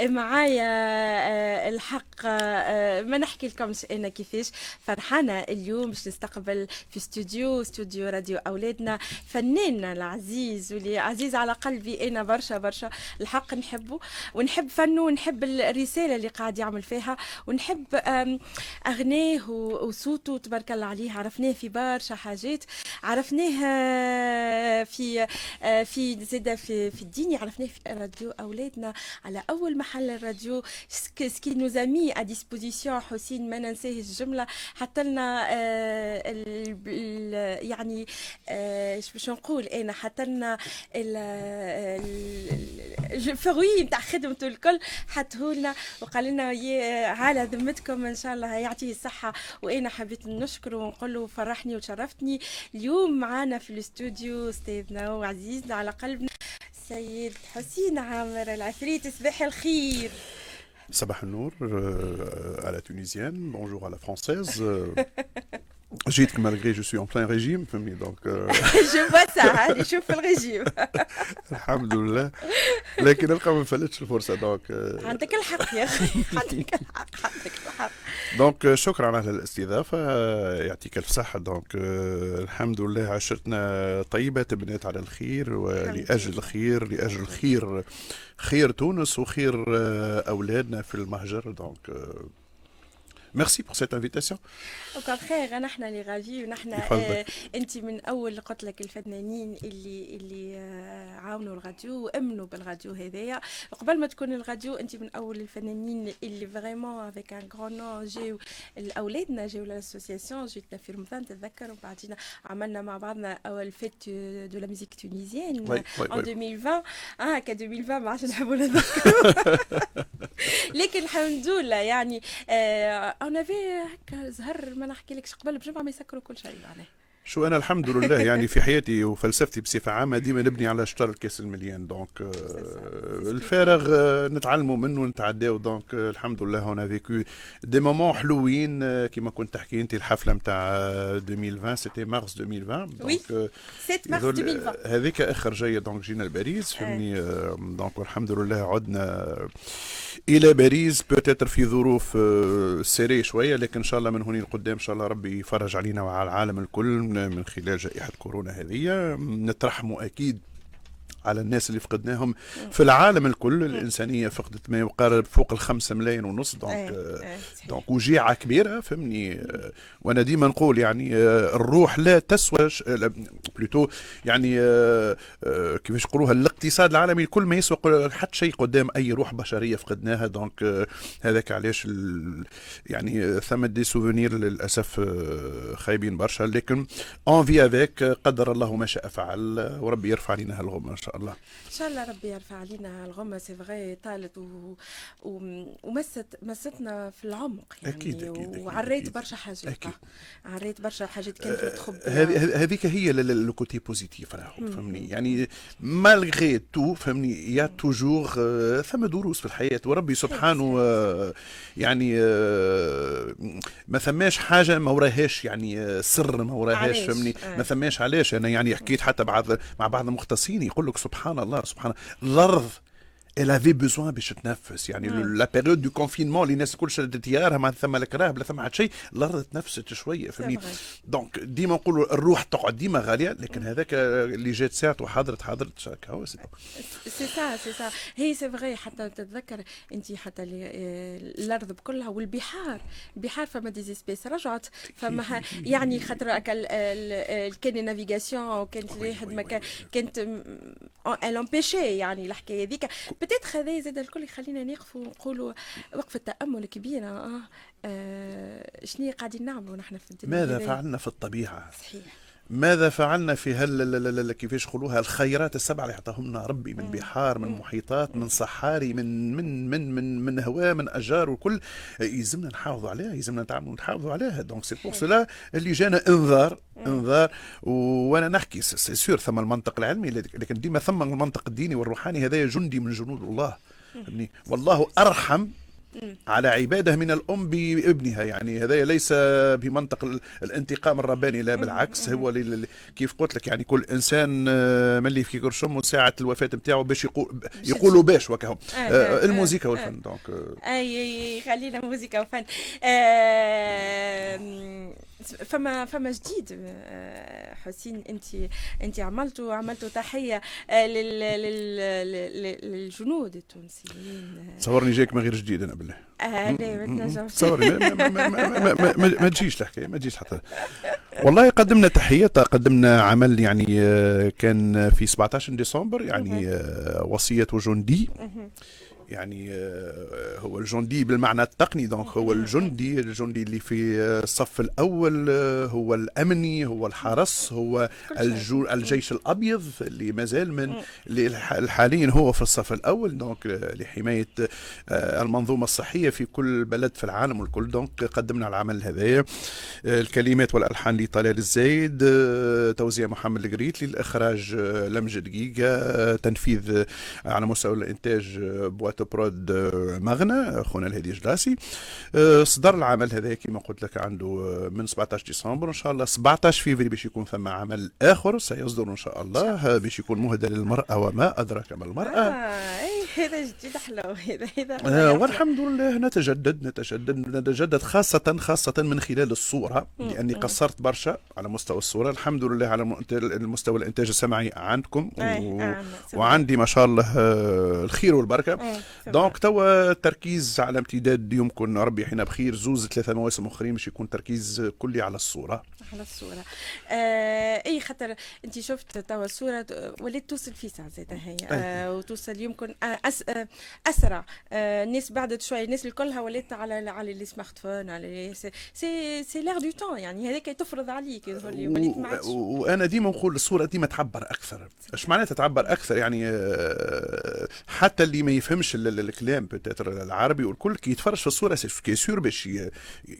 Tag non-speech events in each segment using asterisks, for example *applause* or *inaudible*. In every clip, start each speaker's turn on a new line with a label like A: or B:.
A: معايا آه، الحق آه، ما نحكي لكمش أنا كيفاش. فرحانة اليوم باش نستقبل في استوديو استوديو راديو أولادنا. فناننا العزيز واللي عزيز على قلبي أنا برشا برشا. الحق نحبه. ونحب فنه ونحب الرسالة اللي قاعد يعمل فيها. ونحب و- وصوته. تبارك الله عليه. عرفناه في برشا حاجات. عرفناه آه، في في زاده في في الدين. عرفناه في راديو أولادنا. على أول محل الراديو. سك- سكي نوز مي ا ديسبوزيسيون حسين ما ننساه الجملة. حتى لنا آه، يعني آه، باش نقول أنا حتى لنا الفروي نتاع خدمته الكل حطهولنا. وقال لنا على ذمتكم إن شاء الله يعطيه الصحة. وأنا حبيت نشكره ونقول له فرحني وشرفتني اليوم معانا في الاستوديو أستاذنا وعزيزنا على قلبنا. سيد حسين عامر العفريت صباح الخير
B: euh, à la tunisienne, bonjour à la française. Euh, جيتك malgré je suis en plein régime donc euh,
A: je vois ça هاني شوف الرجيم
B: الحمد لله لكن نلقى ما نفلتش الفرصة donc euh, *laughs*
A: عندك الحق يا أخي. *laughs* عندك الحق عندك الحق.
B: donc euh, شكرا على الاستضافة يعطيك الف صحه donc euh, الحمد لله عشرتنا طيبة تبنات على الخير ولأجل الخير لأجل الخير خير تونس وخير آه، أولادنا في المهجر. donc merci pour cette invitation
A: وكان خير نحن اللي غادي ونحن
B: يحفظك.
A: آه انت من اول قلت لك الفنانين اللي اللي آه عاونوا الراديو وامنوا بالراديو هذايا قبل ما تكون الراديو انت من اول الفنانين اللي فريمون افيك ان غران نو جاو الاولادنا جاو للاسوسياسيون جيتنا في رمضان تتذكر وبعدين عملنا مع بعضنا اول فيت دو لا ميوزيك تونيزيان
B: وي وي
A: en
B: وي
A: 2020 آه ك 2020 ما عادش نحبوا نذكروا لكن الحمد لله يعني اون افي هكا زهر ما نحكي لكش قبل بجمعة ما يسكروا كل شيء معناه
B: شو أنا الحمد لله يعني في حياتي وفلسفتي بصفة عامة ديما نبني على شطر الكاس المليان. دونك الفارغ آه، نتعلموا منه ونتعداو. donc آه، الحمد لله on vécu des moments حلوين آه، كيما كنت تحكي أنت الحفلة نتاع 2020 c'était mars 2020
A: Oui.
B: donc
A: 7 مارس
B: يظل-
A: 2020
B: هذيك آخر جاية donc جينا لباريس فهمني donc والحمد لله عدنا إلى باريس. peut-être في ظروف سيري شوية لكن إن شاء الله من هنا لقدام إن شاء الله ربي يفرج علينا وعلى العالم الكل. من خلال جائحة كورونا هذه نترحموا أكيد على الناس اللي فقدناهم. في العالم الكل الإنسانية فقدت ما يقارب فوق الخمسة ملايين ونص. donc
A: إيه،
B: آه،
A: إيه،.
B: donc وجيعة كبيرة فهمني؟ آه، وأنا ديما نقول يعني آه، الروح لا تسوى plutôt يعني كيفاش يقولوها الاقتصاد العالمي الكل ما يسوى حتى شيء قدام أي روح بشرية فقدناها. donc هذاك علاش يعني ثم des souvenirs للأسف خايبين برشا. لكن on vit avec قدر الله ما شاء فعل وربي يرفع علينا هالغمه إن شاء الله
A: إن شاء الله ربي يرفع علينا الغمة c'est vrai طالت و... و... ومست مستنا في العمق يعني
B: أكيد، أكيد، أكيد،
A: وعريت. برشا حاجات.
B: أكيد.
A: عريت برشا حاجات كانت
B: هذه هذه- هذيك هي le côté positif راهو فهمني؟ يعني malgré tout فهمني؟ y a toujours آه، ثم دروس في الحياة وربي سبحانه آه، يعني آه، ما ثماش حاجة ما وراهاش يعني آه، سر ما وراهاش؟ فهمني؟
A: آه.
B: ما ثماش علاش؟ أنا يعني حكيت حتى بعض مع بعض المختصين يقول لك سبحان الله سبحان الله الأرض elle avait besoin باش تنفس يعني. la période de confinement اللي الناس الكل شدت ديارها ما ثم لا كراهب لا ثم حتى شيء الأرض تنفست شوية
A: vrai.
B: donc ديما نقولوا الروح تقعد ديما غاليه لكن هذاك اللي جات ساعته حضرت شاك هو
A: c'est سا سي سا هي سي فغي حتى تتذكر انت حتى الأرض بكلها والبحار البحار فما des espèces رجعت فما يعني خاطر هكا كان ال navigation وكانت
B: oui،
A: الواحد كانت ال empêché يعني الحكاية هذيك peut-être هذا زاد الكل يخلينا نقفوا ونقولوا وقفة تأمل كبيرة آه, آه شنو قاعدين نعملوا نحن في الدنيا
B: ماذا؟ فعلنا في الطبيعة؟
A: صحيح.
B: ماذا فعلنا في هال لا- كيفاش يقولوها الخيرات السبعة اللي اعطاهم لنا ربي من. بحار من. محيطات من صحاري من من من من من هواء من أشجار وكل. يلزمنا نحافظوا عليها يلزمنا نتعاملوا نحافظوا عليها. donc c'est pour cela اللي جانا إنذار إنذار. وأنا نحكي c'est sûr ثم المنطق العلمي لكن ديما ثم المنطق الديني والروحاني هذا جندي من جنود الله. والله أرحم على عباده من الأم بابنها. يعني هذا ليس بمنطق ال- الانتقام الرباني لا بالعكس هو كيف قلت لك يعني كل إنسان آه، ملي في كرش أمه ساعه الوفاة نتاعو باش يقول يقولوا باش وكهم
A: آه،
B: آه،
A: آه،
B: الموسيقى
A: آه،
B: والفن donc آه،
A: آي خلينا موسيقى وفن. آم، فما فما جديد آه، حسين انت انت عملتوا عملتوا تحية آه، لل- لل- لل- للجنود التونسيين.
B: تصورني جايك ما غير جديد أنا بالله.
A: آه لا ما
B: تصوري ما, ما, تجيش الحكاية ما تجيش حتى والله قدمنا تحيات قدمنا عمل يعني آه، كان في 17 ديسمبر يعني وصية جندي. يعني آه، هو الجندي بالمعنى التقني. donc هو الجندي الجندي اللي في آه، الصف الأول آه، هو الأمني هو الحرس هو الجو الجيش الأبيض اللي مازال من اللي حاليا هو في الصف الأول. donc آه، لحماية آه، المنظومة الصحية في كل بلد في العالم والكل. donc قدمنا العمل هذايا آه، الكلمات والألحان لطلال الزايد آه، توزيع محمد القريتلي الاخراج آه، لمجد جيجا آه، تنفيذ آه، على مستوى الإنتاج آه، بواتو برود مغنى اخونا الهادي جلاسي صدر العمل هذا كما قلت لك عنده من 17 ديسمبر ان شاء الله 17 فيفري باش يكون ثم عمل اخر سيصدر ان شاء الله باش يكون مهدى للمراه وما ادراك ما المراه
A: آه هذا جديد حلو هذا هذا
B: والحمد لله نتجدد نتجدد نتجدد خاصة خاصة من خلال الصورة لأني قصرت برشا على مستوى الصورة الحمد لله على المستوى الإنتاج السمعي عندكم و... وعندي ما شاء الله الخير
A: سمع.
B: donc توا التركيز على امتداد يمكن ربي يحيينا بخير. زوز ثلاثة مواسم أخرين باش يكون تركيز كلي على الصورة.
A: على الصورة. آه أي خاطر أنت شفت توا الصورة آه، ولات توصل في ساعة زادة هي. آه وتوصل يمكن آه أس آه أسرع. آه الناس بعدت شوي الناس الكلها ولات على على les smartphones على سي سي لير دو تون يعني. هذاك تفرض عليك وليت
B: وأنا ديما نقول الصورة ديما تعبر أكثر. إيش معناتها تعبر أكثر؟ يعني آه، حتى اللي ما يفهمش ال- ال- الكلام العربي والكل كي يتفرج في الصورة c'est sûr باش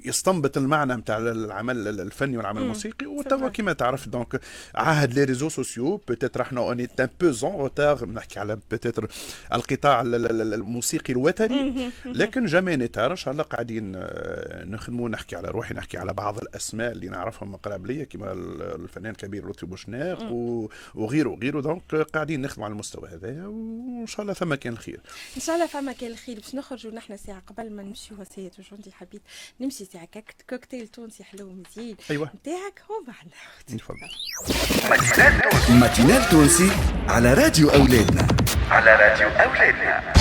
B: يستنبط المعنى نتاع العمل الفني والعمل الموسيقي. وتوا كيما تعرف donc عهد les réseaux sociaux peut-être إحنا on est un peu en retard نحكي على peut-être القطاع ال- ال- ال- الموسيقي الوطني لكن jamais tard إن شاء الله قاعدين آه، نخدموا نحكي على روحي نحكي على بعض الأسماء اللي نعرفهم من قراب ليا ال- الفنان الكبير لطفي بوشناق وغيره وغيره. donc قاعدين نخدموا على المستوى هذايا وإن شاء الله ثم كان الخير
A: إن شاء الله فما كان الخير باش نخرجوا نحن ساعة قبل ما نمشيو وصية جندي حبيت نمشي ساعة كوك- كوكتيل تونسي حلو مزيان
B: أيوه.
A: نتاعك ومن بعد. نعود
B: تفضل
C: Matinale تونسي على راديو أولادنا.
D: على راديو أولادنا.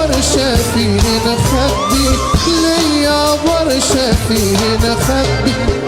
E: برشا فيه نخبي ليا برشا فيه نخبي.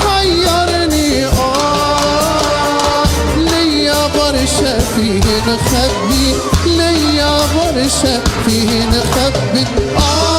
E: حيرني. آه ليا برشة فيه نخبي ليا برشة فيه نخبي آه.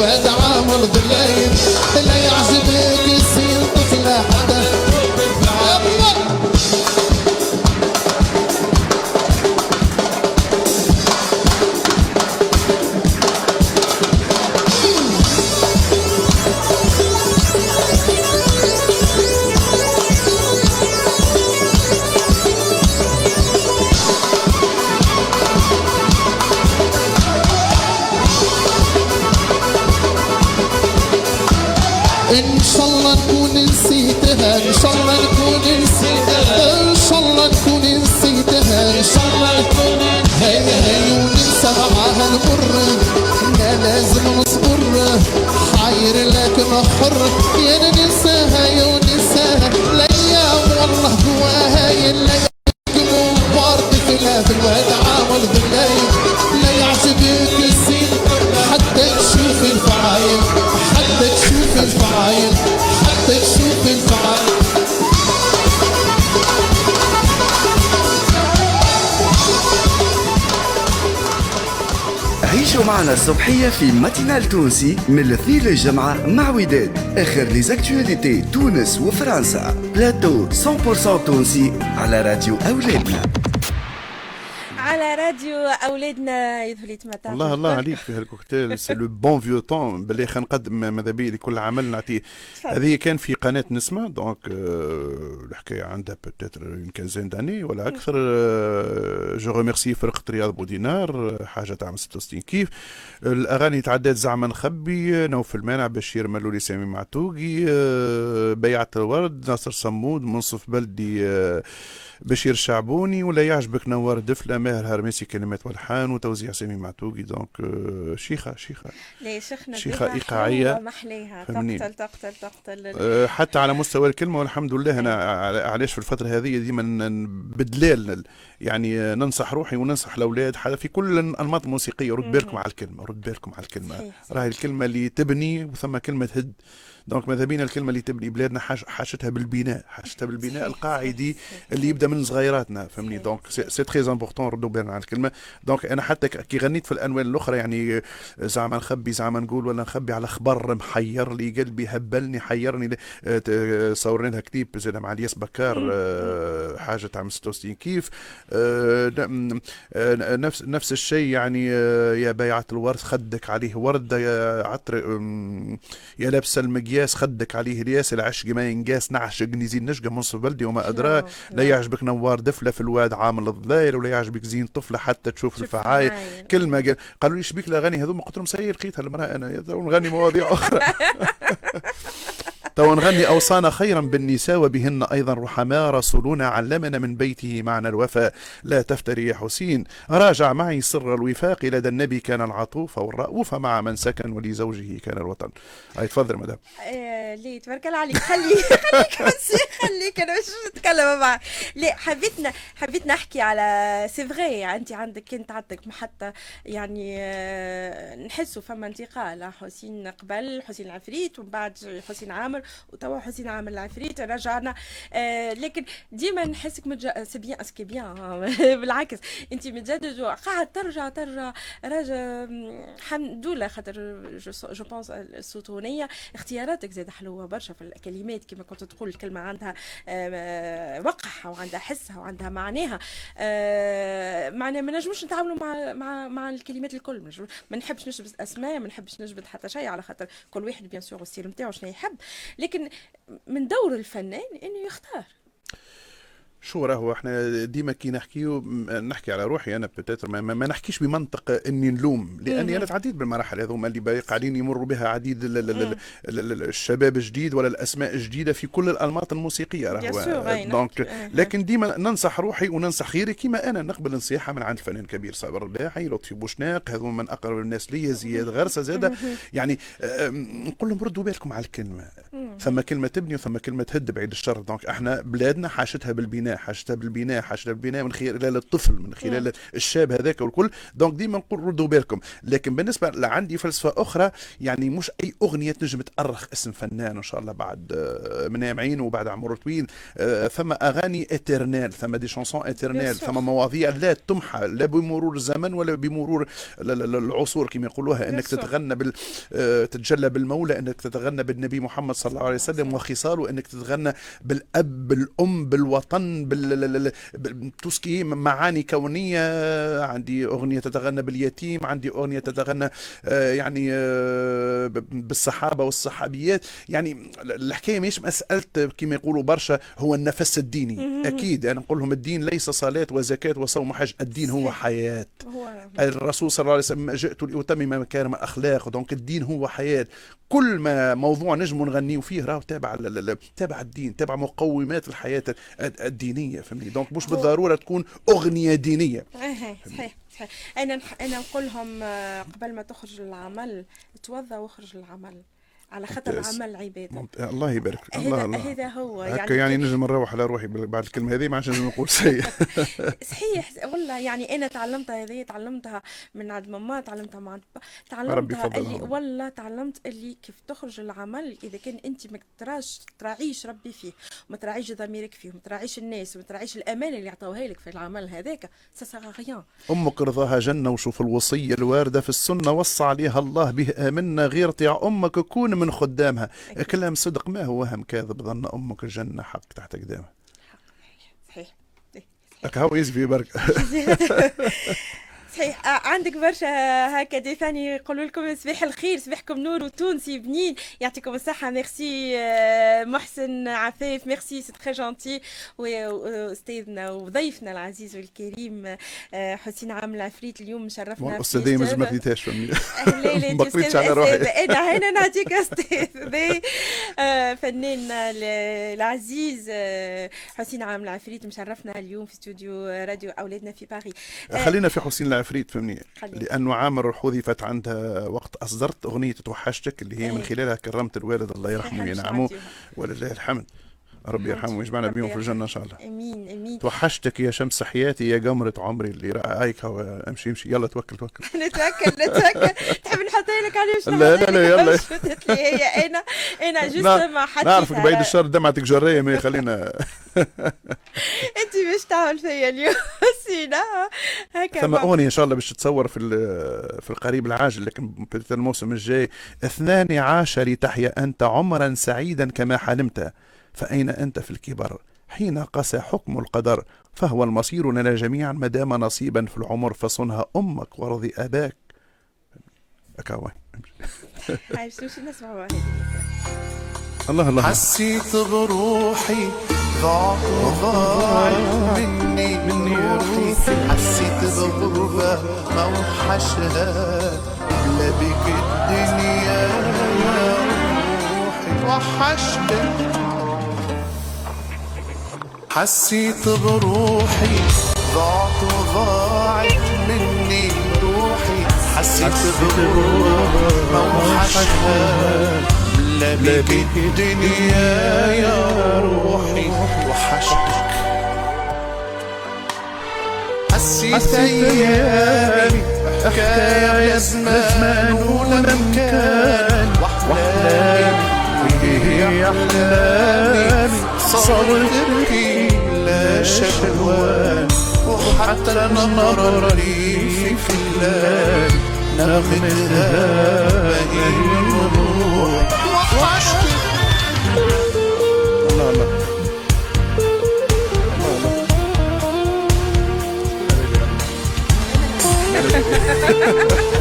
E: فينا في الواد عامل ظليل
C: tienen ese الصبحية في Matinale تونسي من الاثنين للجمعة مع وداد آخر les actualités تونس وفرنسا. بلاتو 100% تونسي على راديو أولادنا.
A: على راديو أولادنا يذهليت متى
B: الله الله عليك في هالكوكتيل. c'est le bon vieux temps بالله خلينا نقدم ماذا بيا لكل عمل. نعطيه هذه كان في قناة نسمة. donc آه، الحكاية عندها peut-être une quinzaine d'années ولا أكثر. je remercie فرقة رياض بودينار حاجة تعمل 66 كيف. الأغاني تعدات زعما نخبي. نوف المانع بشير ملولي سامي معتوقي. آه، بيعة الورد ناصر صمود منصف بلدي. آه، بشير شعبوني ولا يعجبك نوار دفله ماهر هرمسي كلمات والحان وتوزيع سامي معتوقي donc آه، شيخة شيخة.
A: لا شيخنا
B: إيقاعية.
A: حلوة محليها. تقتل تقتل تقتل
B: حتى على مستوى الكلمة والحمد لله أنا علاش في الفترة هذه ديما بدلال يعني ننصح روحي وننصح الأولاد. حتى في كل الانماط الموسيقيه رد بالكم على الكلمة رد بالكم على
A: الكلمة.
B: راهي الكلمة اللي تبني وثم كلمة تهد. donc ماذا بينا الكلمة اللي تبني بلادنا حاجتها بالبناء حاجتها بالبناء القاعدي. اللي يبدأ من صغيراتنا فهمني. donc c'est très important ردوا بالنا على الكلمة. donc أنا حتى كي غنيت في الألوان الأخرى يعني زعما نخبي زعما نقول ولا نخبي على خبر محير لي قلبي هبلني حيرني صورنا لها كليب زاد مع الياس بكار آه، حاجة تاع 66 كيف؟ آه، آه، نفس نفس الشيء يعني يا بيعة الورد خدك عليه وردة يا عطر يا لابس المقياس خدك عليه الياس العشق ما ينقاس نعشق نزين نشقى منصف بلدي وما أدراه لا. يعجبك نوار دفلة في الواد عامل الظلايل ولا يعجبك زين طفلة حتى تشوف الفعايل. كلمة قال قالوا لي شبيك الأغاني هذوما؟ قلت لهم سير لقيتها المرأة أنا. نغني مواضيع أخرى. *laughs* تو نغني أوصانا خيرا بالنساء وبهن أيضا رحماء رسولنا علمنا من بيته معنى الوفاء. لا تفتري يا حسين راجع معي سر الوفاق. لدى النبي كان العطوف والرؤوف مع من سكن ولزوجه كان الوطن. أي تفضل مدام.
A: آه، ليه؟ تبارك الله عليك. خلي *laughs* خليك خليك أنا مش نتكلم معك. لا حبيتنا حبيت نحكي على c'est vrai أنت عندك كنت عندك محطة يعني آه، نحسوا فما انتقال. حسين قبل حسين العفريت ومن بعد حسين عامر. وتوا حسين عامر العفريت رجعنا. آه، لكن ديما نحسك متج... c'est bien أسكي bien *laughs* بالعكس. أنت متجدد وقاعد ترجع ترجع. راجع الحمد لله خاطر je pense السلطونيه اختياراتك زاد حلوة برشا في الكلمات كما كنت تقول الكلمة عندها آه، وقعها وعندها حسها وعندها معناها. آه، معناها ما نجموش نتعاملوا مع مع مع الكلمات الكل. ما نحبش نجبد أسماء ما نحبش نجبد حتى شيء على خاطر كل واحد bien sûr ال style نتاعو شنو يحب. لكن من دور الفنان إنه يختار.
B: شو راهو إحنا ديما كي نحكيو نحكي على روحي أنا بتاتر ما, ما, نحكيش بمنطق إني نلوم لأني أنا تعديت بالمراحل هذوما اللي قاعدين يمروا بها عديد ال- ال- ال- ال- ال- الشباب الجديد ولا الأسماء الجديدة في كل الانماط
A: الموسيقية
B: راهو.
A: donc.
B: لكن ديما ننصح روحي وننصح غيري كيما أنا نقبل نصيحة من عند فنان كبير صابر الباحي لطفي بوشناق هذو من أقرب الناس ليا زياد غرسة زادة. يعني نقول لهم ردوا بالكم على الكلمة. ثم كلمة تبني وثم كلمة تهد بعيد الشر. donc إحنا بلادنا حاجتها بالبناء. حاجتها بالبناء حاجتها بالبناء من خلال الطفل من خلال الشاب هذاك والكل. donc ديما نقول ردوا بالكم. لكن بالنسبة لعندي فلسفة أخرى يعني مش أي أغنية تنجم تأرخ اسم فنان إن شاء الله بعد آه، منام عين وبعد عمر طويل. آه، ثم أغاني éternelles ثم des
A: chansons éternelles.
B: ثم مواضيع لا تمحى لا بمرور الزمن ولا بمرور ال- ال- العصور كما يقولوها.
A: إنك.
B: تتغنى بال آه، تتجلى بالمولى إنك تتغنى بالنبي محمد صلى الله عليه وسلم وخصاله إنك تتغنى بالأب بالأم بالوطن بال بال- توسكي معاني كونية. عندي أغنية تتغنى باليتيم عندي أغنية تتغنى آه، يعني آه، بالصحابة والصحابيات. يعني الحكاية مش مسألة كما يقولوا برشا هو النفس الديني. أكيد أنا نقول لهم الدين ليس صلاة وزكاة وصوم وحج. الدين هو
A: حياة.
B: الرسول صلى الله عليه وسلم جئت لأتمم مكارم الأخلاق. donc الدين هو حياة. كل ما موضوع نجم نغنيو فيه راه تابع تابع الدين تابع مقومات الحياة. الد- الدينية فهمني donc مش بالضرورة تكون أغنية دينية.
A: إيه صحيح صحيح. أنا. أنا نقول لهم آه، قبل ما تخرج للعمل توضى واخرج للعمل على خاطر
B: ممتاز.
A: العمل عبادة.
B: ممت- الله يبارك الله
A: هذا
B: الله
A: هذا هو
B: هكا يعني نجم نروح على روحي بعد الكلمة هذه ما عادش نجم نقول شيء. *laughs*
A: صحيح. والله يعني أنا تعلمتها هذه تعلمتها من عند ماما تعلمتها مع تعلمتها. اللي والله تعلمت اللي كيف تخرج العمل إذا كان أنت ما تراش تراعيش ربي فيه وما تراعيش ضميرك فيه وما تراعيش الناس وما تراعيش الامان اللي عطاوها لك في العمل هذاك سا
B: أمك رضاها جنة وشوف الوصية الواردة في السنة وصى عليها الله به آمنا غير طيع أمك كون من خدامها. كلام صدق ما هو وهم كاذب ظن أمك الجنة حق تحت قدامها
A: صحيح.
B: هكا هو يزفي برك. *laughs*
A: صحيح. آه، عندك برشا هكا دي ثاني يقولوا لكم صباح الخير صباحكم نور وتونسي بنين. يعطيكم الصحة. ميرسي آه، محسن عفاف. merci c'est très gentil واستاذنا وضيفنا العزيز والكريم آه، حسين عامر العفريت. اليوم شرفنا في
B: الأستاذية ما *laughs*
A: لا *laughs*
B: ما قريتش على روحي. *laughs*
A: أنا هنا نعطيك أستاذ ال- العزيز حسين عام العفريت. مشرفنا اليوم في استوديو راديو أولادنا في باريس.
B: خلينا في حسين العفريت. فهمني
A: خلينا.
B: لأنه عامر حذفت عندها وقت أصدرت أغنية توحشتك اللي هي من
A: أي.
B: خلالها كرمت الوالد الله يرحمه وينعمه. ولله الحمد ربي يرحمه ويجمعنا بيهم في الجنة
A: يرحمه.
B: إن شاء الله.
A: آمين آمين.
B: توحشتك يا شمس حياتي يا قمرة عمري اللي رأيك هو أمشي أمشي. يلا توكل توكل. *laughs*
A: نتوكل نتوكل. تحب نحط لك وش
B: لا، لا،
A: لك؟
B: يلا. *laughs*
A: لي هي؟ أنا أنا جست
B: نع-
A: ما حطيتها
B: نعرفك بعيد الشر دمعتك جرية ما يخلينا. *laughs*
A: أنت باش تعمل فيا اليوم. سينا. هكا
B: ثم. أغنية إن شاء الله باش تتصور في في القريب العاجل لكن الموسم الجاي. اثنان عاشر تحيا أنت عمرا سعيدا كما حلمت. فأين أنت في الكبر؟ حين قسى حكم القدر فهو المصير لنا جميعا ما دام نصيبا في العمر فصنها أمك وارضي أباك.
A: هذه
B: الله الله.
F: حسيت بروحي ضاع وضاع مني مني روحي. حسيت بغربة ما وحشها لا بك الدنيا يا روحي. وحشتك حسيت بروحي ضاعت وضاعت مني روحي حسيت بغربة ما وحشها لا بك الدنيا يا روحي. وحشتك. حسيت أيامي حكاية يا زمان ولم كان. وأحلامي وهي أحلامي. صارت تبكي. شهوان وحتى نمر لي في فلان نغمتها بهي الروح وحشتك
B: الله الله
A: يعطيك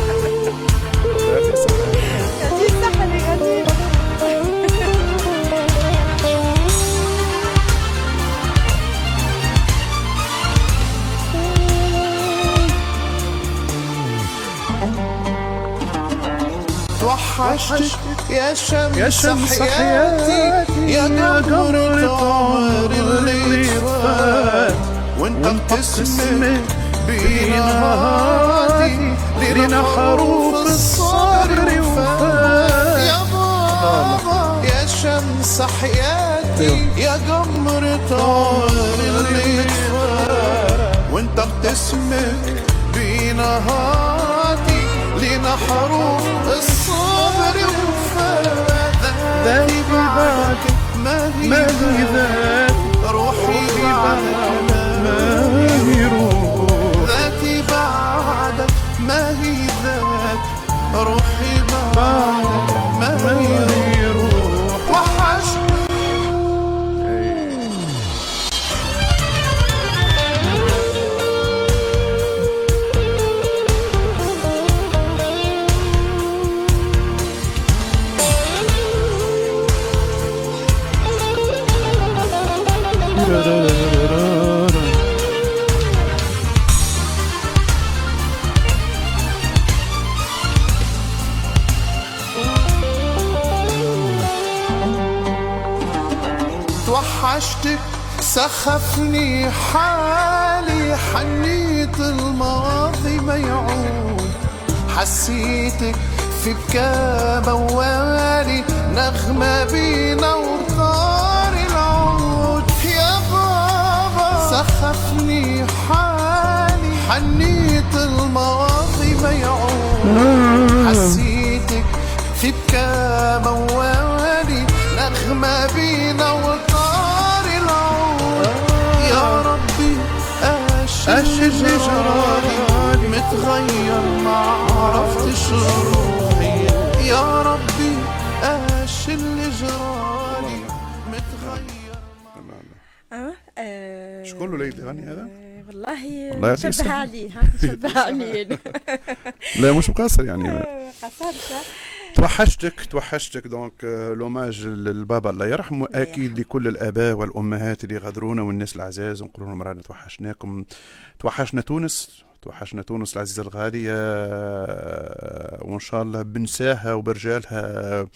F: توحشتك يا شمس,
B: يا شمس
F: حياتي يا قمر طار اللي فات وانت بتسمك بنهاراتي لنا حروف الصبر وفات. يا بابا يا شمس حياتي يا قمر طار اللي فات وانت بتسمك بنهاراتي لنا حروف الصبر بعدك ما هي
B: ما اللي جرالي؟
F: متغير ما عرفتش روحي يا ربي إيش اللي جرالي متغير
A: أه آه،
B: شكون له ليلى يغني هذا؟
A: آه، والله
B: والله
A: شبه. عليه ها شبه عليه *laughs*
B: لا مش مقصر يعني *laughs*
A: قصرت
B: توحشتك توحشتك دونك آه، لوماج للبابا الله. يرحمه أكيد لكل الآباء والأمهات اللي غادرونا والناس العزاز. نقول لهم رانا توحشناكم. توحشنا تونس توحشنا تونس العزيزه الغاليه آه، وإن شاء الله بنساها وبرجالها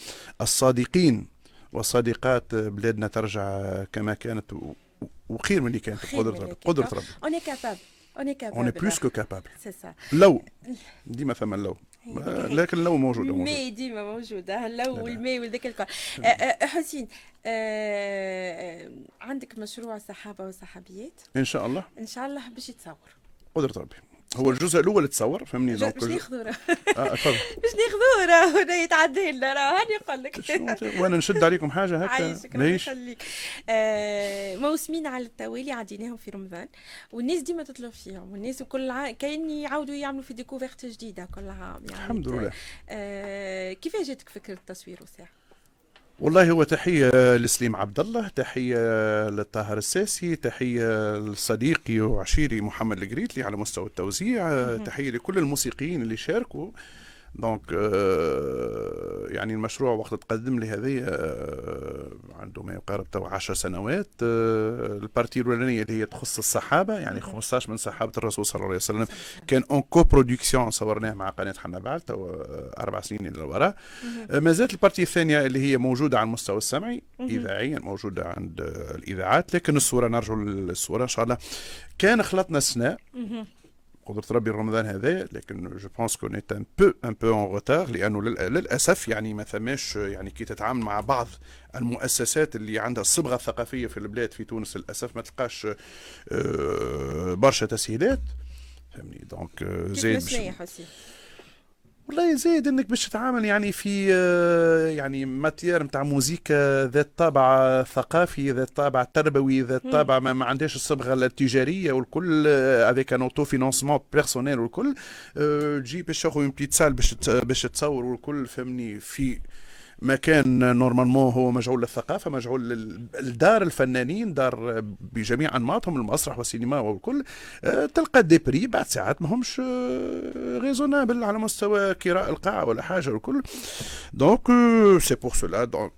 B: الصادقين والصادقات بلادنا ترجع كما كانت. وخير من اللي كانت.
A: خير
B: قدرة
A: من
B: ربي. قدرة ربي.
A: On est capable. On est capable.
B: اون بلوس كو كابابل
A: C'est ça.
B: لو ديما ثم لو. لكن لو موجود موجود.
A: مي ديما موجودة اللو. والماء والذاك الكل. آه، آه، حسين آه، آه، عندك مشروع صحابة وصحابيات
B: إن شاء الله.
A: إن شاء الله باش يتصور.
B: قدرة ربي. هو الجزء الأول تصور فهمني
A: باش
B: donc
A: ناخذوا راه
B: آه
A: باش ناخذوا راه هنا يتعدى لنا. راه هاني نقول لك.
B: وأنا نشد عليكم حاجة هكا؟
A: عايشك يخليك آه، موسمين على التوالي عديناهم في رمضان. والناس ديما تطلب فيهم. والناس كل عام كاين يعاودوا يعملوا في découverte جديدة كل عام يعني.
B: الحمد لله.
A: آه، كيفاش جاتك فكرة التصوير وساعة؟
B: والله هو تحية لسليم عبد الله تحية للطاهر الساسي تحية لصديقي وعشيري محمد القريتلي على مستوى التوزيع تحية لكل الموسيقيين اللي شاركوا. donc آه، يعني المشروع وقت تقدم لي هذه آه، عنده ما يقارب تو 10 سنوات آه، ال partie الأولانية اللي هي تخص الصحابة يعني 15 من صحابة الرسول صلى الله عليه وسلم. كان en coproduction صورناه مع قناة حنا بعد تو آه، أربع سنين إلى الوراء. ما زالت ال partie الثانية اللي هي موجودة على المستوى السمعي اذاعيا موجودة عند الإذاعات لكن الصورة نرجع للصوره إن شاء الله. كان خلطنا السنة قدرة ربي رمضان هذا لكن je pense qu'on est un peu un peu en retard لأنه للأسف يعني ما ثماش يعني كي تتعامل مع بعض المؤسسات اللي عندها الصبغه الثقافيه في البلاد في تونس للأسف ما تلقاش آه، برشا تسهيلات. فهمني؟ donc آه، والله زايد إنك باش تتعامل يعني في آه، يعني matière نتاع موزيكا ذات طابع ثقافي ذات طابع تربوي ذات طابع ما, ما عندهاش الصبغة التجارية والكل avec un autofinancement personnel والكل. آه، تجي باش تاخذ une petite salle باش باش تصور والكل فهمني في مكان normalement هو مجعول للثقافة مجعول لل- لدار الفنانين دار بجميع أنماطهم المسرح والسينما والكل. آه، تلقى des prix بعد ساعات ما همش raisonnables على مستوى كراء القاعه ولا حاجة والكل. donc c'est pour cela donc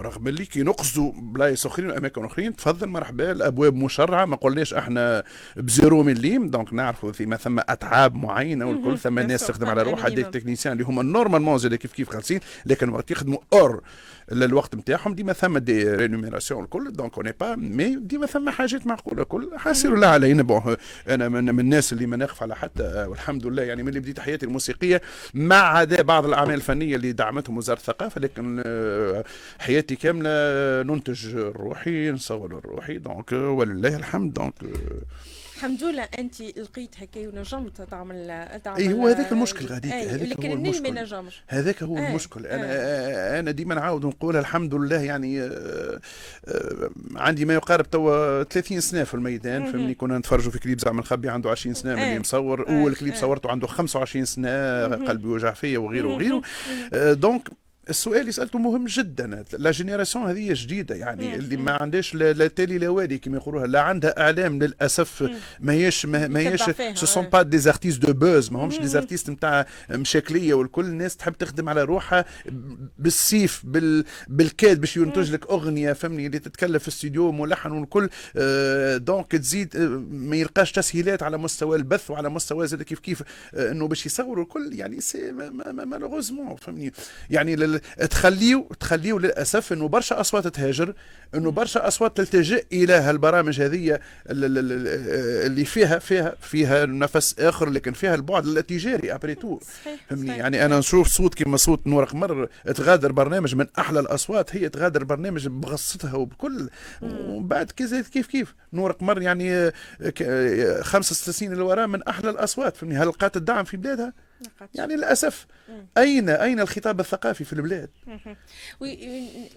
B: رغم اللي كي نقصدوا بلايص أخرين وأماكن أخرين تفضل مرحبا الأبواب مشرعة ما قلناش إحنا بزيرو مليم donc نعرفوا فيما ثم أتعاب معينة والكل ثم ناس تخدم على روحها
A: des
B: techniciens اللي هما normalement زاد كيف كيف خالصين لكن وقت يخدموا hors الوقت نتاعهم ديما ثم des rémunérations الكل donc on n'est pas mais ديما ثم حاجات معقولة الكل. حاسيلو لا علينا. bon أنا من, الناس اللي ما نخف على حتى والحمد لله يعني من اللي بديت حياتي الموسيقية مع عدا بعض الأعمال الفنية اللي دعمتهم وزارة الثقافة لكن آه، حياتي كاملة ننتج الروحي نصور الروحي donc ولله الحمد دونك
A: الحمد لله انت لقيت هكا ونجمت تعمل تعمل
B: اي هو هذاك المشكل غاديك
A: أي،
B: هذاك هو
A: النجم ما
B: المشكل
A: ينجمش
B: هذاك هو
A: آه،
B: المشكل. أنا أنا ديما نعاود نقول الحمد لله يعني آه، آه، عندي ما يقارب توا 30 سنة في الميدان فهمني؟ كنا نتفرجوا في كليب زعما الخبي عنده 20
A: سنة
B: اللي مصور. أول كليب. صورته عنده 25 سنة قلبي وجع فيا وغيره وغيره. donc السؤال اللي سالته مهم جدا. la génération هذه جديدة يعني اللي ما عندهاش لا, لا تالي لا وادي كما يقولوها لا عندها إعلام للأسف. ما هيش ما ما هيش
A: تتبع فيها،
B: ce sont
A: آه.
B: pas des artistes de buzz ما همش des artistes نتاع مشاكلية والكل الناس تحب تخدم على روحها بالسيف بال بالكاد باش ينتج لك أغنية فهمني اللي تتكلف في الاستوديو ملحن والكل آه، donc تزيد آه، ما يلقاش تسهيلات على مستوى البث وعلى مستوى زاد كيف كيف آه، إنه باش يصوروا الكل يعني c'est malheureusement فهمني. يعني تخليو تخليو للأسف إنه برشا أصوات تهاجر إنه برشا أصوات تلتجئ إلى هالبرامج هذه ال- ال- ال- اللي فيها فيها فيها نفس آخر لكن فيها البعد التجاري après
A: tout
B: فهمني. يعني أنا نشوف صوت كما صوت نور قمر تغادر برنامج من أحلى الأصوات هي تغادر برنامج بغصتها وبكل. وبعد كذا كيف كيف؟ نور قمر يعني آه، آه، خمسة ست سنين للوراء من أحلى الأصوات فهمني؟ هل لقات الدعم في بلادها؟ يعني للأسف اين أين الخطاب الثقافي في البلاد؟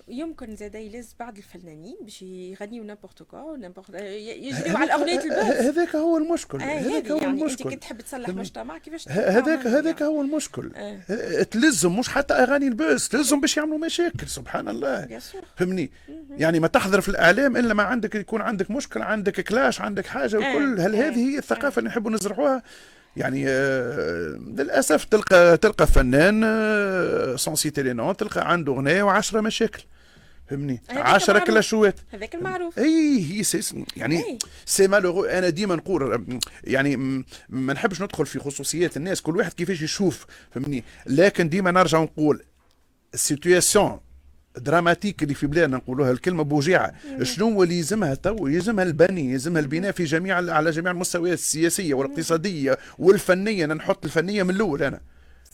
A: ويمكن زاد يلز بعض الفنانين باش يغنيوا نابورت كوا نابورت يجريوا على أغنية البث
B: هذاك هو المشكل.
A: آه،
B: هذاك
A: هذه
B: هو
A: يعني أنت
B: المشكل.
A: كي تحب تصلح؟ مجتمع كيفاش
B: هذاك هذاك
A: يعني؟
B: هو المشكل.
A: آه.
B: تلزم مش حتى أغاني ال buzz تلزم باش يعملوا مشاكل سبحان الله. فهمني؟ يعني ما تحضر في الإعلام إلا ما عندك يكون عندك مشكل عندك clash عندك حاجة وكل هل
A: آه.
B: هذه هي الثقافة اللي نحبوا نزرعوها؟ يعني آه، للأسف تلقى تلقى فنان sans citer les noms تلقى عنده أغنية وعشرة مشاكل. فهمني؟
A: هذاك
B: عشرة
A: معروف.
B: clash وات
A: هذاك المعروف.
B: إي هي c'est يعني
A: أي.
B: c'est malheureux أنا ديما نقول يعني ما نحبش ندخل في خصوصيات الناس كل واحد كيفاش يشوف فهمني؟ لكن ديما نرجع نقول ال situation dramatique اللي في بلادنا نقولوها الكلمة بوجيعة. شنو هو اللي يلزمها تو؟ يلزمها البني يلزمها البناء في جميع على جميع المستويات السياسية والاقتصادية والفنية. أنا نحط الفنية من الأول
A: أنا.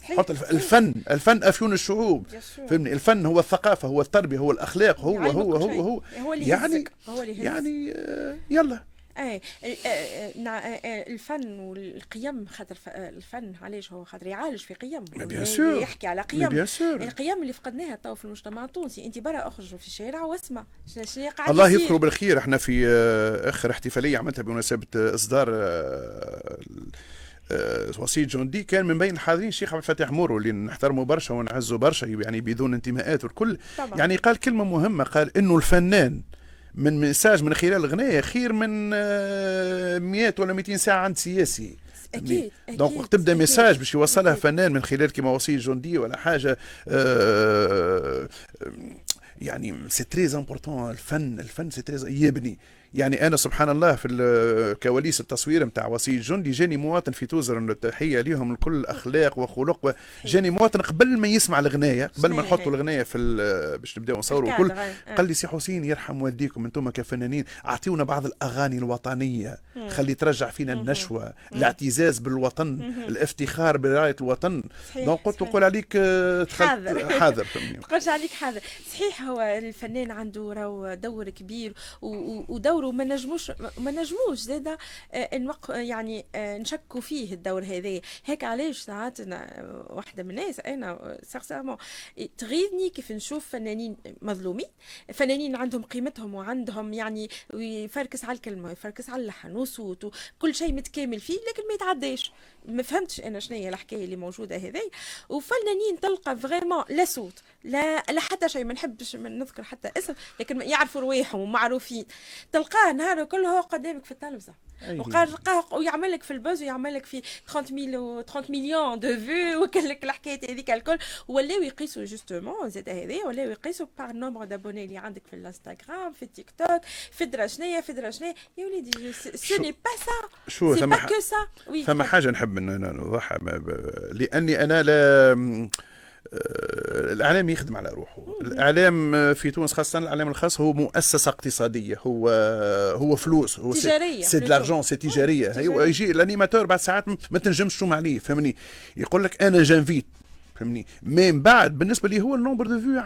B: حط الف- الفن الفن أفيون الشعوب. فهمني؟ الفن هو الثقافة هو التربية هو الأخلاق هو
A: يعلمك
B: هو هو. هو.
A: هو
B: يعني
A: هو.
B: يعني آه، يلا.
A: اي آه، نع- آه، آه، الفن والقيم خاطر آه، الفن علاش هو خاطر يعالج في قيم هي-
B: sûr.
A: يحكي على قيم
B: bien sûr.
A: القيم اللي فقدناها تو في المجتمع التونسي أنت برا أخرج في الشارع واسمع شنو
B: الله. يذكره بالخير إحنا في آه، أخر احتفالية عملتها بمناسبة آه، إصدار وصية جندي كان من بين الحاضرين الشيخ عبد الفتاح مورو اللي نحترمه برشا ونعزه برشا يعني بدون انتماءات والكل
A: طبعا.
B: يعني قال كلمة مهمة قال إنه الفنان من message من خلال الغنايه خير من آه، 100 ولا 200 ساعة عند سياسي.
A: أكيد، donc
B: وقت
A: تبدأ
B: message باش يوصلها
A: أكيد.
B: فنان من خلال كما وصيه جندي ولا حاجة آه، يعني c'est très important الفن الفن c'est très يبني. يعني أنا سبحان الله في ال- كواليس التصوير نتاع وصي الجندي جاني مواطن في توزر التحيه ليهم الكل اخلاق وخلق جاني مواطن قبل ما يسمع الغناية قبل ما؟ نحطوا الغناية في باش نبداو نصوروا الكل. قال لي سي حسين يرحم والديكم أنتم كفنانين أعطيونا بعض الأغاني الوطنية خلي ترجع فينا النشوة الاعتزاز بالوطن الافتخار برايه الوطن donc قلت. نقول عليك آه،.
A: حاذر *laughs*
B: فهمني *laughs*
A: تقولش عليك حاجة صحيح هو الفنان عنده دور كبير و- و- ودوره نتصوروا ما نجموش ما نجموش زاده آه، نوق يعني آه، نشكوا فيه الدور هذا. هيك علاش ساعات أنا واحدة من الناس أنا sincèrement. تغيظني كيف نشوف فنانين مظلومين. فنانين عندهم قيمتهم وعندهم يعني يفركس على الكلمة يفركس على اللحن وصوت وكل شيء متكامل فيه لكن ما يتعداش. ما فهمتش أنا شنو هي الحكاية اللي موجودة هذه وفنانين تلقى vraiment لا صوت لا لا حتى شيء ما نحبش نذكر حتى اسم لكن يعرفوا رواحهم ومعروفين. تلقاه نهار كله قدامك في التلفزة. وقال تلقاه ويعمل لك في ال buzz ويعمل لك في 30 mille 30 million de vues *laughs* وكل لك الحكاية هذيك الكل. ولاو يقيسوا justement زاد هذا ولاو يقيسوا par nombre d'abonnés اللي عندك في الإنستغرام في التيك توك في درا شنيا في درا شنيا يا وليدي ce n'est pas ça
B: chose
A: si
B: ثم
A: با
B: ح-
A: que ça
B: فما حاجة نحب نوضحها لأني أنا لا الإعلام يخدم على روحه الإعلام في تونس خاصة الإعلام الخاص هو مؤسسة اقتصادية هو هو فلوس هو
A: تجارية،
B: c'est
A: de.
B: l'argent c'est تجارية
A: تجارية.
B: هو يجي ال animateur بعد ساعات ما تنجمش تلوم عليه فهمني يقول لك أنا جانفيت فهمني. من بعد بالنسبة لي هو ال nombre de vues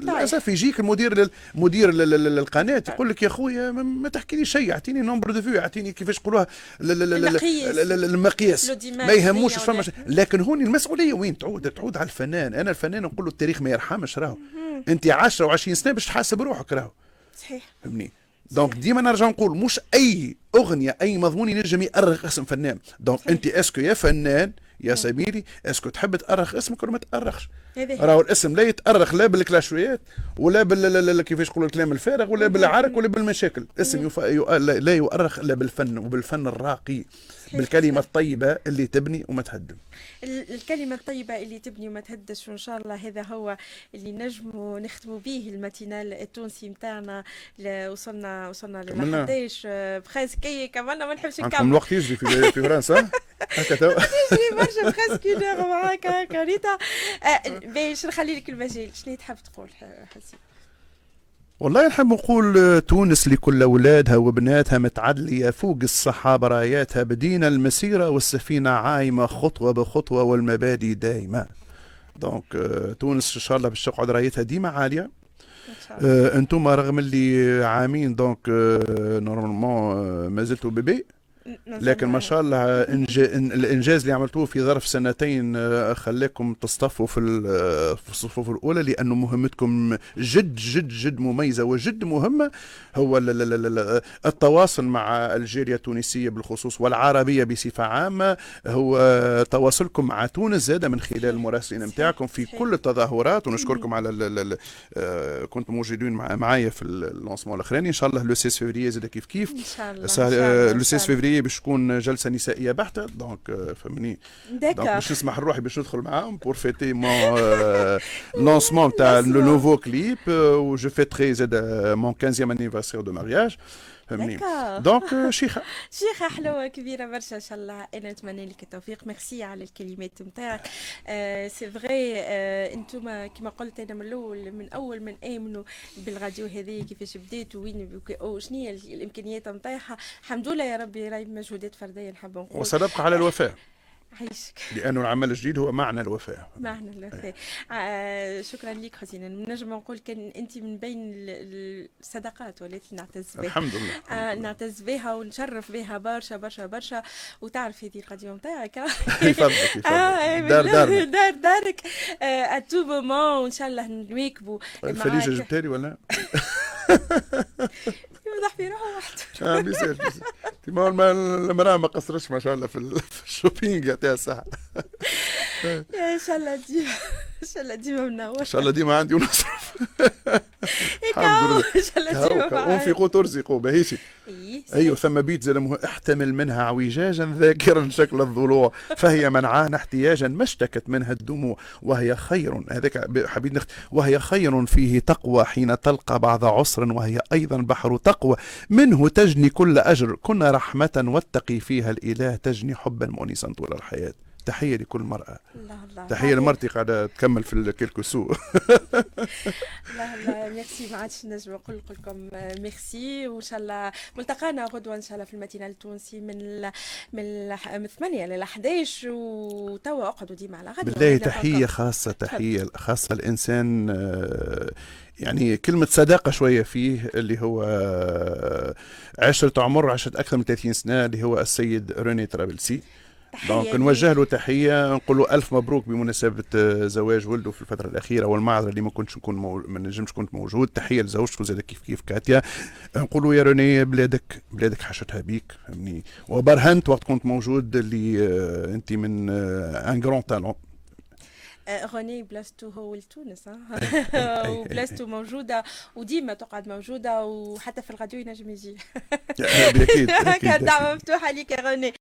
B: للاسف يجيك المدير مدير للقناة يقول لك يا خويا ما, ما تحكي لي شيء أعطيني nombre de vues أعطيني كيفاش يقولوها
A: المقياس.
B: ما يهموش فما. لكن هوني المسؤولية وين تعود؟ تعود على الفنان. أنا الفنان نقول له التاريخ ما يرحمش راهو. أنت 10 و20 سنة باش تحاسب روحك راهو.
A: صحيح.
B: فهمني؟ donc ديما نرجع نقول مش أي أغنية أي مضمون ينجم يأرخ اسم فنان. donc أنت est-ce que يا فنان يا سميري est-ce que تحب تأرخ اسمك ولا ما تأرخش. راهو الاسم لا يتأرخ لا بالكلاشويات ولا بال كيفاش يقولوا الكلام الفارغ ولا بالعرك ولا بالمشاكل. اسم يف... يؤ... لا يؤرخ إلا بالفن وبالفن الراقي بالكلمة الطيبة اللي تبني وما تهدم.
A: ال- الكلمة الطيبة اللي تبني وما تهدش وإن شاء الله هذا هو اللي نجموا نختموا به ال matinale التونسي متاعنا. ل- وصلنا وصلنا
B: كملنا.
A: لحداش presque كملنا ما نحبش
B: عندكم
A: نكمل
B: الوقت يجري في فرنسا *laughs* هكا تو.
A: يجري برشا presque معاك هكا ريتا. باش نخلي لك المجال؟ شنو تحب تقول حسين؟
B: والله نحب نقول آه، تونس لكل أولادها وبناتها متعلية فوق السحابة راياتها بدينا المسيرة والسفينة عايمة خطوة بخطوة والمبادئ دايمة. donc آه، تونس إن شاء الله باش تقعد رايتها ديما عالية. آه، أنتم رغم اللي عامين donc normalement آه، ما زلتوا bébé. لكن ما شاء الله الإنجاز اللي عملتوه في ظرف سنتين آه، خلاكم تصطفوا في آه، في الصفوف الأولى لأنه مهمتكم جد جد جد مميزة وجد مهمة هو ال- ال- ال- ال- التواصل مع الجاليه التونسية بالخصوص والعربية بصفة عامة هو تواصلكم مع تونس زاد من خلال المراسلين نتاعكم في. كل التظاهرات ونشكركم على آه، كنتم موجودين مع معايا في ال lancement الأخراني. إن شاء الله le 16 فيفري زاد كيف كيف.
A: إن شاء الله
B: لو
A: شاء
B: 16 فيفري باش تكون جلسة نسائية بحتة donc آه، فهمني
A: الله.
B: donc
A: d'accord
B: باش نسمح لروحي باش ندخل معاهم pour fêter mon lancement تاع le
A: lancement.
B: nouveau clip و je fêterai زاد mon 15 anniversaire de mariage فهمني. donc شيخه
A: شيخة حلوة كبيرة برشا إن شاء الله. أنا نتمنى لك التوفيق. ميرسي على الكلمات نتاعك آه c'est vrai آه أنتم كما قلت أنا من الأول من أول من آمنوا بالراديو هذه كيفاش بديت وين بك- أو شنو هي الإمكانيات نتاعها الحمد لله يا ربي راهي مجهودات فردية نحب نقول.
B: وسنبقى على الوفاء.
A: عيشك *laughs*
B: لأنه العمل الجديد هو معنى الوفاء.
A: معنا الوفاء. آه شكرا لك حسين نجم نقول كان أنت من بين ال- الصداقات والتي نعتز بها.
B: الحمد لله
A: آه نعتز بها ونشرف بها برشا برشا برشا. وتعرف هذه القضية نتاعك *laughs*
B: يفضلك *laughs*
A: آه
B: دار دارنا.
A: دار دارك. آه اتو مومون وان شاء الله نواكبوا
B: الفليجة
A: معاك.
B: جبتها لي ولا؟
A: يوضح في روحه وحده *laughs*
B: آه بيصير بيصير. ما المرأة ما قصرتش ما شاء الله في ال- *laughs* في الشوبينج الساعة
A: يا إن شاء الله شاء الله ديما منور
B: إن شاء الله ديما عندي ونصرف. *laughs* الحمد لله. أنفقوا ترزقوا. باهيشي
A: إيه،
B: أيوه ثم بيت زاد مه- أحتمل منها اعوجاجا ذاكرا شكل الضلوع. فهي منعان احتياجا ما اشتكت منها الدموع وهي خير. هذاك ب- حبيت نخت وهي خير فيه تقوى حين تلقى بعض عسر وهي أيضا بحر تقوى. منه تجني كل أجر. كن رحمة واتقي فيها الإله تجني حبا مؤنسا طول الحياة. تحية لكل مرأة.
A: الله الله.
B: تحية لمرتي قاعدة تكمل في الكيلكو سو *laughs*
A: لا لا ميرسي. ما عادش نجم نقول لكم ميرسي. وإن شاء الله ملتقانا غدوة إن شاء الله في المدينة التونسي من ال من ال من 8 ل 11 وتوا أقعدوا ديما على غدوة.
B: بالله تحية خاصة تحية خاصة الإنسان آه، يعني كلمة صداقة شوية فيه اللي هو آه، عشرة عمر عشرة أكثر من 30 سنة اللي هو السيد روني ترابلسي donc نوجه له تحية نقول له ألف مبروك بمناسبة آه، زواج ولده في الفترة الأخيرة والمعذره اللي ما كنتش نكون مو... ما نجمش كنت موجود. تحية لزوجته زاد كيف كيف كاتيا؟ نقول له يا روني بلادك بلادك حشتها بيك فهمني؟ وبرهنت وقت كنت موجود اللي آه، أنت من un grand talent
A: آه، روني بلاصتو هو لتونس ها
B: أي- *laughs*
A: وبلاصتو موجودة وديما تقعد موجودة وحتى في الغدو ينجم يجي. *laughs*
B: أكيد *laughs*
A: دعوة مفتوحة ليك يا روني